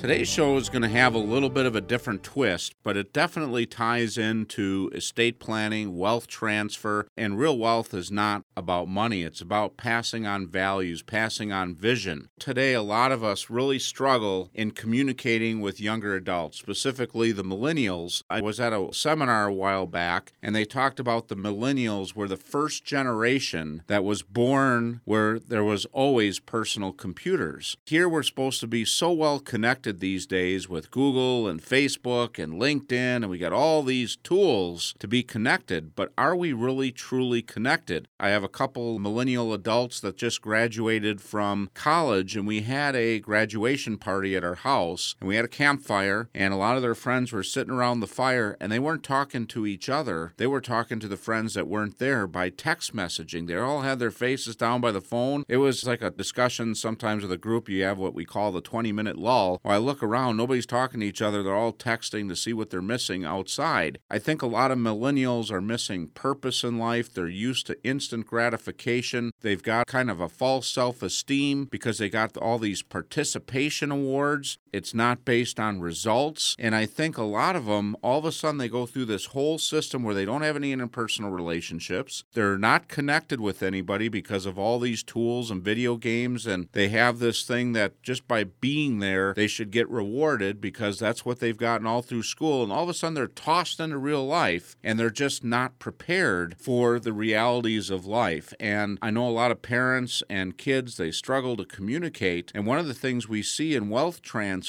Today's show is going to have a little bit of a different twist, but it definitely ties into estate planning, wealth transfer, and real wealth is not about money. It's about passing on values, passing on vision. Today, a lot of us really struggle in communicating with younger adults, specifically the millennials. I was at a seminar a while back, and they talked about the millennials were the first generation that was born where there was always personal computers. Here, we're supposed to be so well connected these days with Google and Facebook and LinkedIn, and we got all these tools to be connected, but are we really truly connected? I have a couple millennial adults that just graduated from college, and we had a graduation party at our house, and we had a campfire, and a lot of their friends were sitting around the fire, and they weren't talking to each other. They were talking to the friends that weren't there by text messaging. They all had their faces down by the phone. It was like a discussion sometimes with a group. You have what we call the 20 minute lull. While I look around, nobody's talking to each other. They're all texting to see what they're missing outside. I think a lot of millennials are missing purpose in life. They're used to instant gratification. They've got kind of a false self esteem because they got all these participation awards. It's not based on results. And I think a lot of them, all of a sudden, they go through this whole system where they don't have any interpersonal relationships. They're not connected with anybody because of all these tools and video games. And they have this thing that just by being there, they should get rewarded because that's what they've gotten all through school. And all of a sudden, they're tossed into real life and they're just not prepared for the realities of life. And I know a lot of parents and kids, they struggle to communicate. And one of the things we see in wealth transfer,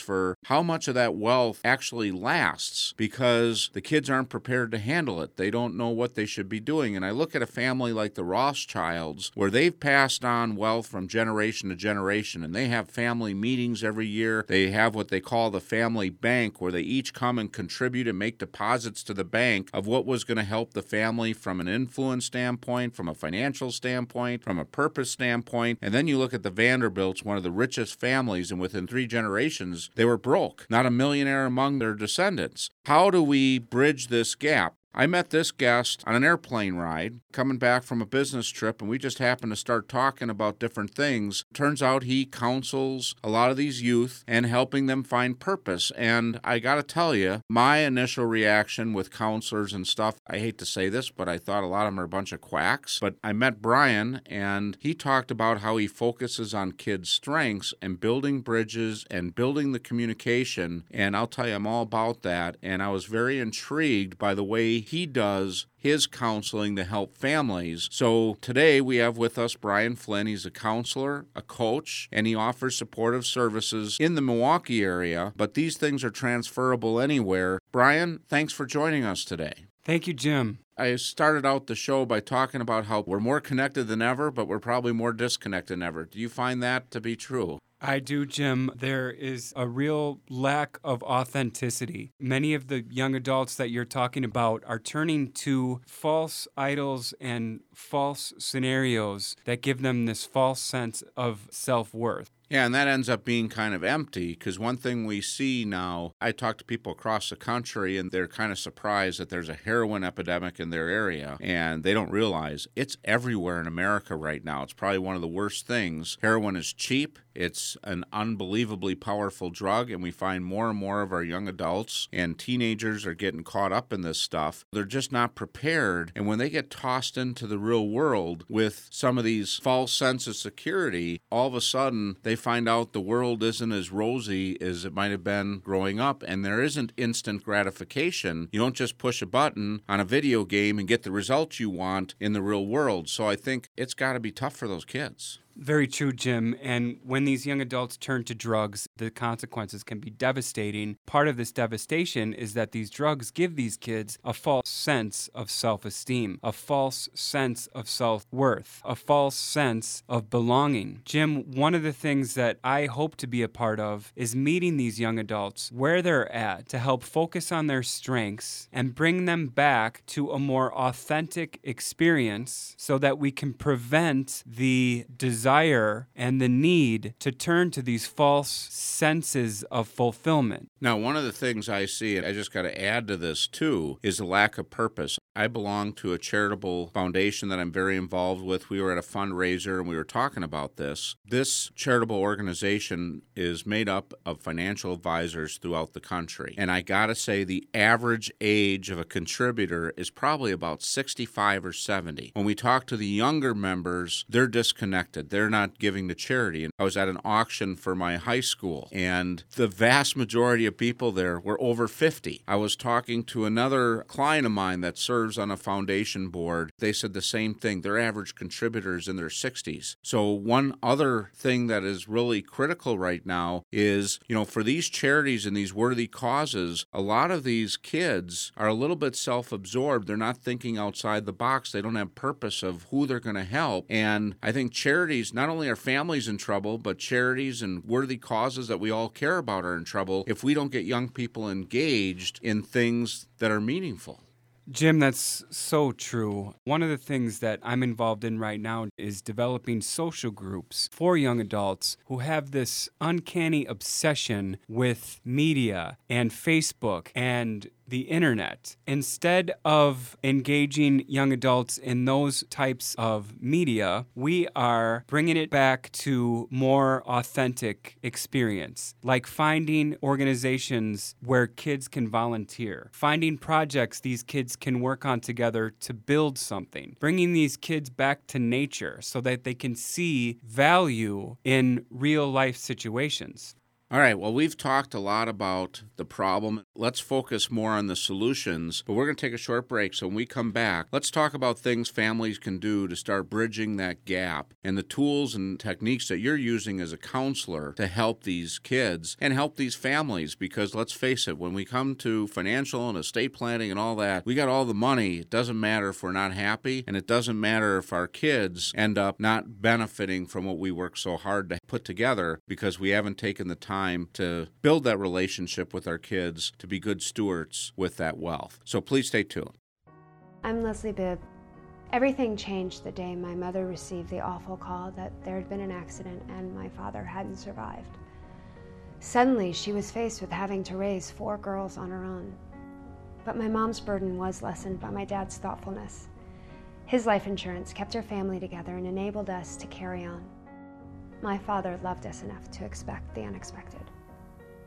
how much of that wealth actually lasts because the kids aren't prepared to handle it. They don't know what they should be doing. And I look at a family like the Rothschilds, where they've passed on wealth from generation to generation, and they have family meetings every year. They have what they call the family bank, where they each come and contribute and make deposits to the bank of what was going to help the family from an influence standpoint, from a financial standpoint, from a purpose standpoint. And then you look at the Vanderbilts, one of the richest families, and within three generations, they were broke, not a millionaire among their descendants. How do we bridge this gap? I met this guest on an airplane ride coming back from a business trip, and we just happened to start talking about different things. Turns out he counsels a lot of these youth and helping them find purpose. And I got to tell you, my initial reaction with counselors and stuff, I hate to say this, but I thought a lot of them are a bunch of quacks. But I met Brian, and he talked about how he focuses on kids' strengths and building bridges and building the communication. And I'll tell you, I'm all about that. And I was very intrigued by the way he does his counseling to help families. So today we have with us Brian Flynn. He's a counselor, a coach, and he offers supportive services in the Milwaukee area, but these things are transferable anywhere. Brian, thanks for joining us today. Thank you, Jim. I started out the show by talking about how we're more connected than ever, but we're probably more disconnected than ever. Do you find that to be true? I do, Jim. There is a real lack of authenticity. Many of the young adults that you're talking about are turning to false idols and false scenarios that give them this false sense of self worth. Yeah, and that ends up being kind of empty because one thing we see now, I talk to people across the country and they're kind of surprised that there's a heroin epidemic in their area and they don't realize it's everywhere in America right now. It's probably one of the worst things. Heroin is cheap, it's an unbelievably powerful drug, and we find more and more of our young adults and teenagers are getting caught up in this stuff. They're just not prepared. And when they get tossed into the real world with some of these false sense of security, all of a sudden they find out the world isn't as rosy as it might have been growing up, and there isn't instant gratification. You don't just push a button on a video game and get the results you want in the real world. So I think it's got to be tough for those kids. Very true, Jim. And when these young adults turn to drugs, the consequences can be devastating. Part of this devastation is that these drugs give these kids a false sense of self esteem, a false sense of self worth, a false sense of belonging. Jim, one of the things that I hope to be a part of is meeting these young adults where they're at to help focus on their strengths and bring them back to a more authentic experience so that we can prevent the desire desire and the need to turn to these false senses of fulfillment. Now, one of the things I see, and I just got to add to this too, is the lack of purpose. I belong to a charitable foundation that I'm very involved with. We were at a fundraiser and we were talking about this. This charitable organization is made up of financial advisors throughout the country. And I got to say, the average age of a contributor is probably about 65 or 70. When we talk to the younger members, they're disconnected. They're not giving to charity. And I was at an auction for my high school, and the vast majority of people there were over 50. I was talking to another client of mine that serves on a foundation board, they said the same thing. Their average contributors in their 60s. So one other thing that is really critical right now is, you know, for these charities and these worthy causes, a lot of these kids are a little bit self-absorbed. They're not thinking outside the box. They don't have purpose of who they're going to help. And I think charities, not only are families in trouble, but charities and worthy causes that we all care about are in trouble if we don't get young people engaged in things that are meaningful. Jim, that's so true. One of the things that I'm involved in right now is developing social groups for young adults who have this uncanny obsession with media and Facebook and the internet. Instead of engaging young adults in those types of media, we are bringing it back to more authentic experience, like finding organizations where kids can volunteer, finding projects these kids can work on together to build something, bringing these kids back to nature so that they can see value in real life situations. All right, well, we've talked a lot about the problem. Let's focus more on the solutions, but we're going to take a short break. So when we come back, let's talk about things families can do to start bridging that gap and the tools and techniques that you're using as a counselor to help these kids and help these families. Because let's face it, when we come to financial and estate planning and all that, we got all the money. It doesn't matter if we're not happy, and it doesn't matter if our kids end up not benefiting from what we work so hard to put together because we haven't taken the time time to build that relationship with our kids to be good stewards with that wealth. So please stay tuned. I'm Leslie Bibb. Everything changed the day my mother received the awful call that there had been an accident and my father hadn't survived. Suddenly, she was faced with having to raise four girls on her own. But my mom's burden was lessened by my dad's thoughtfulness. His life insurance kept our family together and enabled us to carry on. My father loved us enough to expect the unexpected.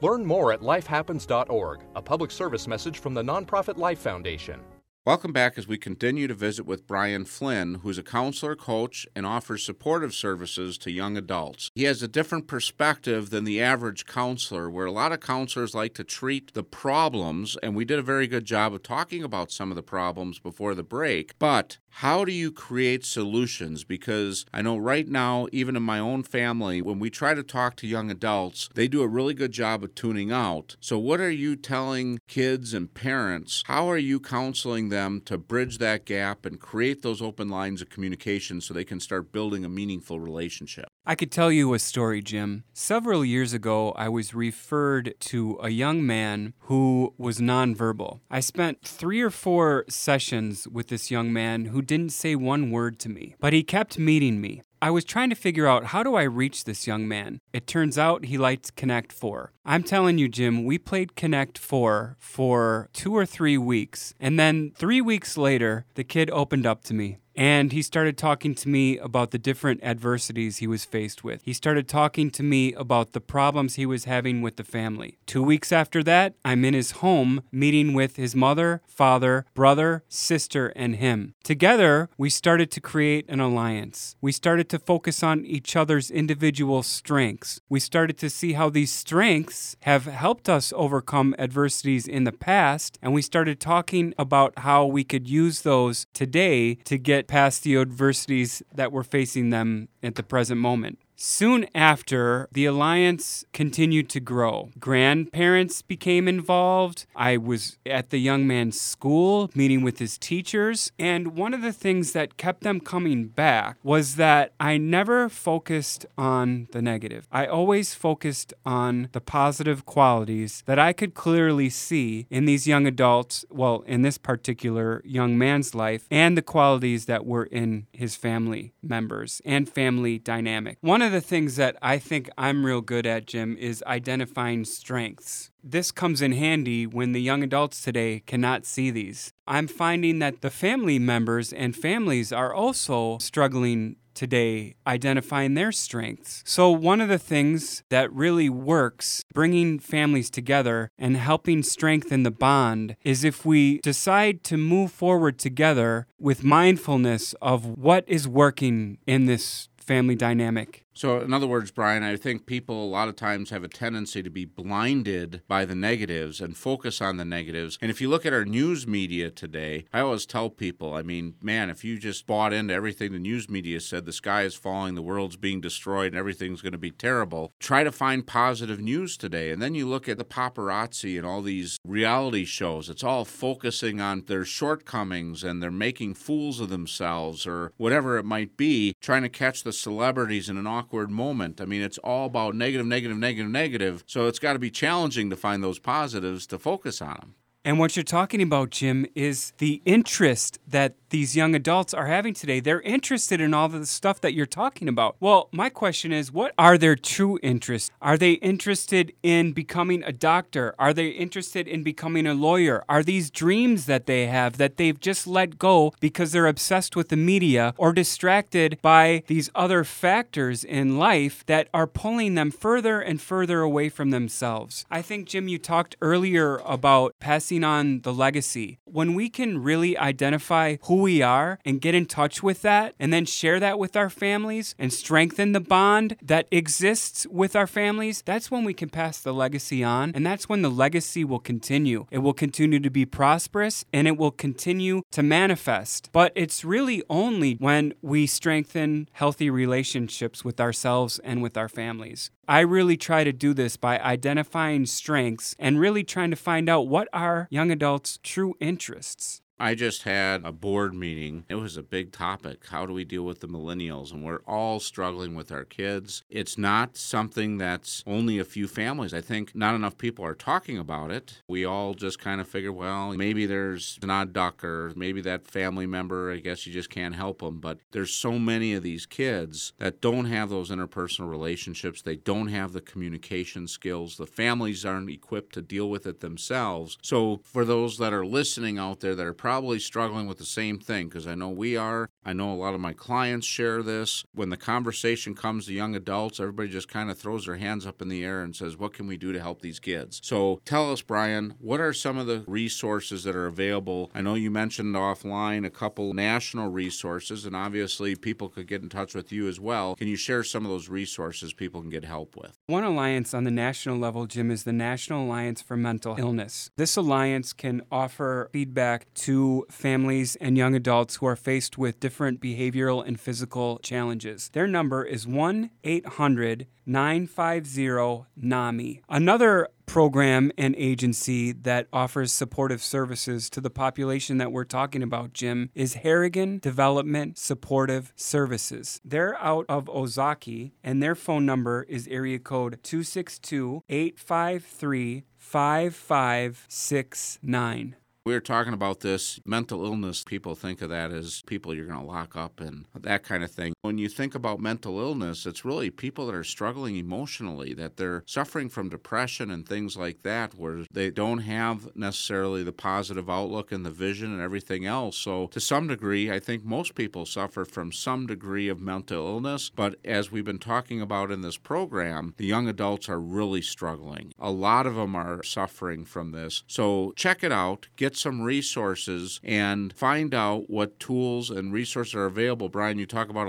Learn more at lifehappens.org, a public service message from the nonprofit Life Foundation. Welcome back as we continue to visit with Brian Flynn, who's a counselor, coach, and offers supportive services to young adults. He has a different perspective than the average counselor, where a lot of counselors like to treat the problems, and we did a very good job of talking about some of the problems before the break. But how do you create solutions? Because I know right now, even in my own family, when we try to talk to young adults, they do a really good job of tuning out. So, what are you telling kids and parents? How are you counseling them to bridge that gap and create those open lines of communication so they can start building a meaningful relationship? I could tell you a story, Jim. Several years ago, I was referred to a young man who was nonverbal. I spent three or four sessions with this young man who didn't say one word to me, but he kept meeting me. I was trying to figure out how do I reach this young man. It turns out he liked Connect 4. I'm telling you, Jim, we played Connect 4 for two or three weeks. And then three weeks later, the kid opened up to me. And he started talking to me about the different adversities he was faced with. He started talking to me about the problems he was having with the family. Two weeks after that, I'm in his home meeting with his mother, father, brother, sister, and him. Together, we started to create an alliance. We started to focus on each other's individual strengths. We started to see how these strengths have helped us overcome adversities in the past, and we started talking about how we could use those today to get past the adversities that we're facing them at the present moment. Soon after, the alliance continued to grow. Grandparents became involved. I was at the young man's school meeting with his teachers. And one of the things that kept them coming back was that I never focused on the negative. I always focused on the positive qualities that I could clearly see in these young adults, well, in this particular young man's life, and the qualities that were in his family members and family dynamic. One of the things that I think I'm real good at, Jim, is identifying strengths. This comes in handy when the young adults today cannot see these. I'm finding that the family members and families are also struggling today identifying their strengths. So, one of the things that really works bringing families together and helping strengthen the bond is if we decide to move forward together with mindfulness of what is working in this family dynamic. So, in other words, Brian, I think people a lot of times have a tendency to be blinded by the negatives and focus on the negatives. And if you look at our news media today, I always tell people, I mean, man, if you just bought into everything the news media said, the sky is falling, the world's being destroyed, and everything's going to be terrible, try to find positive news today. And then you look at the paparazzi and all these reality shows, it's all focusing on their shortcomings and they're making fools of themselves or whatever it might be, trying to catch the celebrities in an awkward moment. I mean, it's all about negative, negative, negative, negative. So it's got to be challenging to find those positives to focus on them. And what you're talking about, Jim, is the interest that these young adults are having today. They're interested in all the stuff that you're talking about. Well, my question is what are their true interests? Are they interested in becoming a doctor? Are they interested in becoming a lawyer? Are these dreams that they have that they've just let go because they're obsessed with the media or distracted by these other factors in life that are pulling them further and further away from themselves? I think, Jim, you talked earlier about passing on the legacy. When we can really identify who we are and get in touch with that and then share that with our families and strengthen the bond that exists with our families, that's when we can pass the legacy on. And that's when the legacy will continue. It will continue to be prosperous and it will continue to manifest. But it's really only when we strengthen healthy relationships with ourselves and with our families. I really try to do this by identifying strengths and really trying to find out what are young adults' true interests. I just had a board meeting. It was a big topic. How do we deal with the millennials? And we're all struggling with our kids. It's not something that's only a few families. I think not enough people are talking about it. We all just kind of figure, well, maybe there's an odd duck or maybe that family member, I guess you just can't help them. But there's so many of these kids that don't have those interpersonal relationships. They don't have the communication skills. The families aren't equipped to deal with it themselves. So for those that are listening out there that are probably struggling with the same thing because I know we are. I know a lot of my clients share this. When the conversation comes to young adults, everybody just kind of throws their hands up in the air and says, What can we do to help these kids? So tell us, Brian, what are some of the resources that are available? I know you mentioned offline a couple national resources, and obviously people could get in touch with you as well. Can you share some of those resources people can get help with? One alliance on the national level, Jim, is the National Alliance for Mental Illness. This alliance can offer feedback to families and young adults who are faced with different behavioral and physical challenges. Their number is 1 800 950 NAMI. Another program and agency that offers supportive services to the population that we're talking about, Jim, is Harrigan Development Supportive Services. They're out of Ozaukee, and their phone number is area code 262 853 5569 we were talking about this mental illness. People think of that as people you're going to lock up and that kind of thing. When you think about mental illness, it's really people that are struggling emotionally, that they're suffering from depression and things like that, where they don't have necessarily the positive outlook and the vision and everything else. So, to some degree, I think most people suffer from some degree of mental illness. But as we've been talking about in this program, the young adults are really struggling. A lot of them are suffering from this. So, check it out. Get some resources and find out what tools and resources are available. Brian, you talk about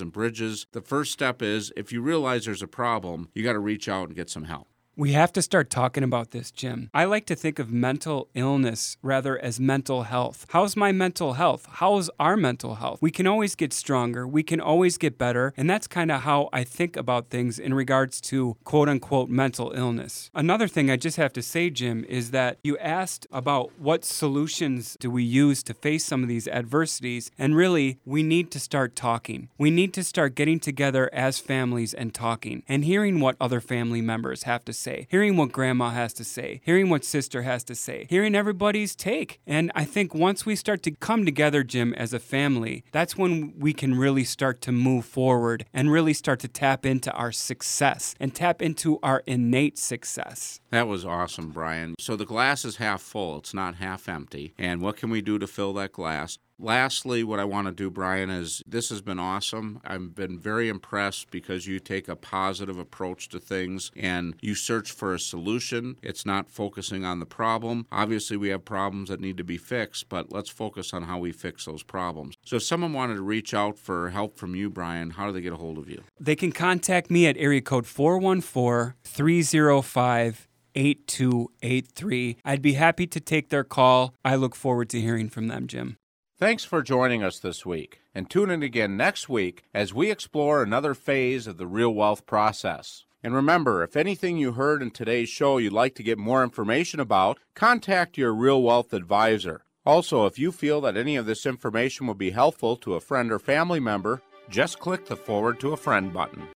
and bridges. The first step is if you realize there's a problem, you got to reach out and get some help. We have to start talking about this, Jim. I like to think of mental illness rather as mental health. How's my mental health? How's our mental health? We can always get stronger, we can always get better, and that's kind of how I think about things in regards to quote unquote mental illness. Another thing I just have to say, Jim, is that you asked about what solutions do we use to face some of these adversities, and really, we need to start talking. We need to start getting together as families and talking and hearing what other family members have to say say, hearing what grandma has to say, hearing what sister has to say, hearing everybody's take. And I think once we start to come together, Jim, as a family, that's when we can really start to move forward and really start to tap into our success and tap into our innate success. That was awesome, Brian. So the glass is half full, it's not half empty. And what can we do to fill that glass? Lastly, what I want to do, Brian, is this has been awesome. I've been very impressed because you take a positive approach to things and you search for a solution. It's not focusing on the problem. Obviously, we have problems that need to be fixed, but let's focus on how we fix those problems. So, if someone wanted to reach out for help from you, Brian, how do they get a hold of you? They can contact me at area code 414 305 8283. I'd be happy to take their call. I look forward to hearing from them, Jim. Thanks for joining us this week, and tune in again next week as we explore another phase of the real wealth process. And remember, if anything you heard in today's show you'd like to get more information about, contact your Real Wealth advisor. Also, if you feel that any of this information will be helpful to a friend or family member, just click the Forward to a Friend button.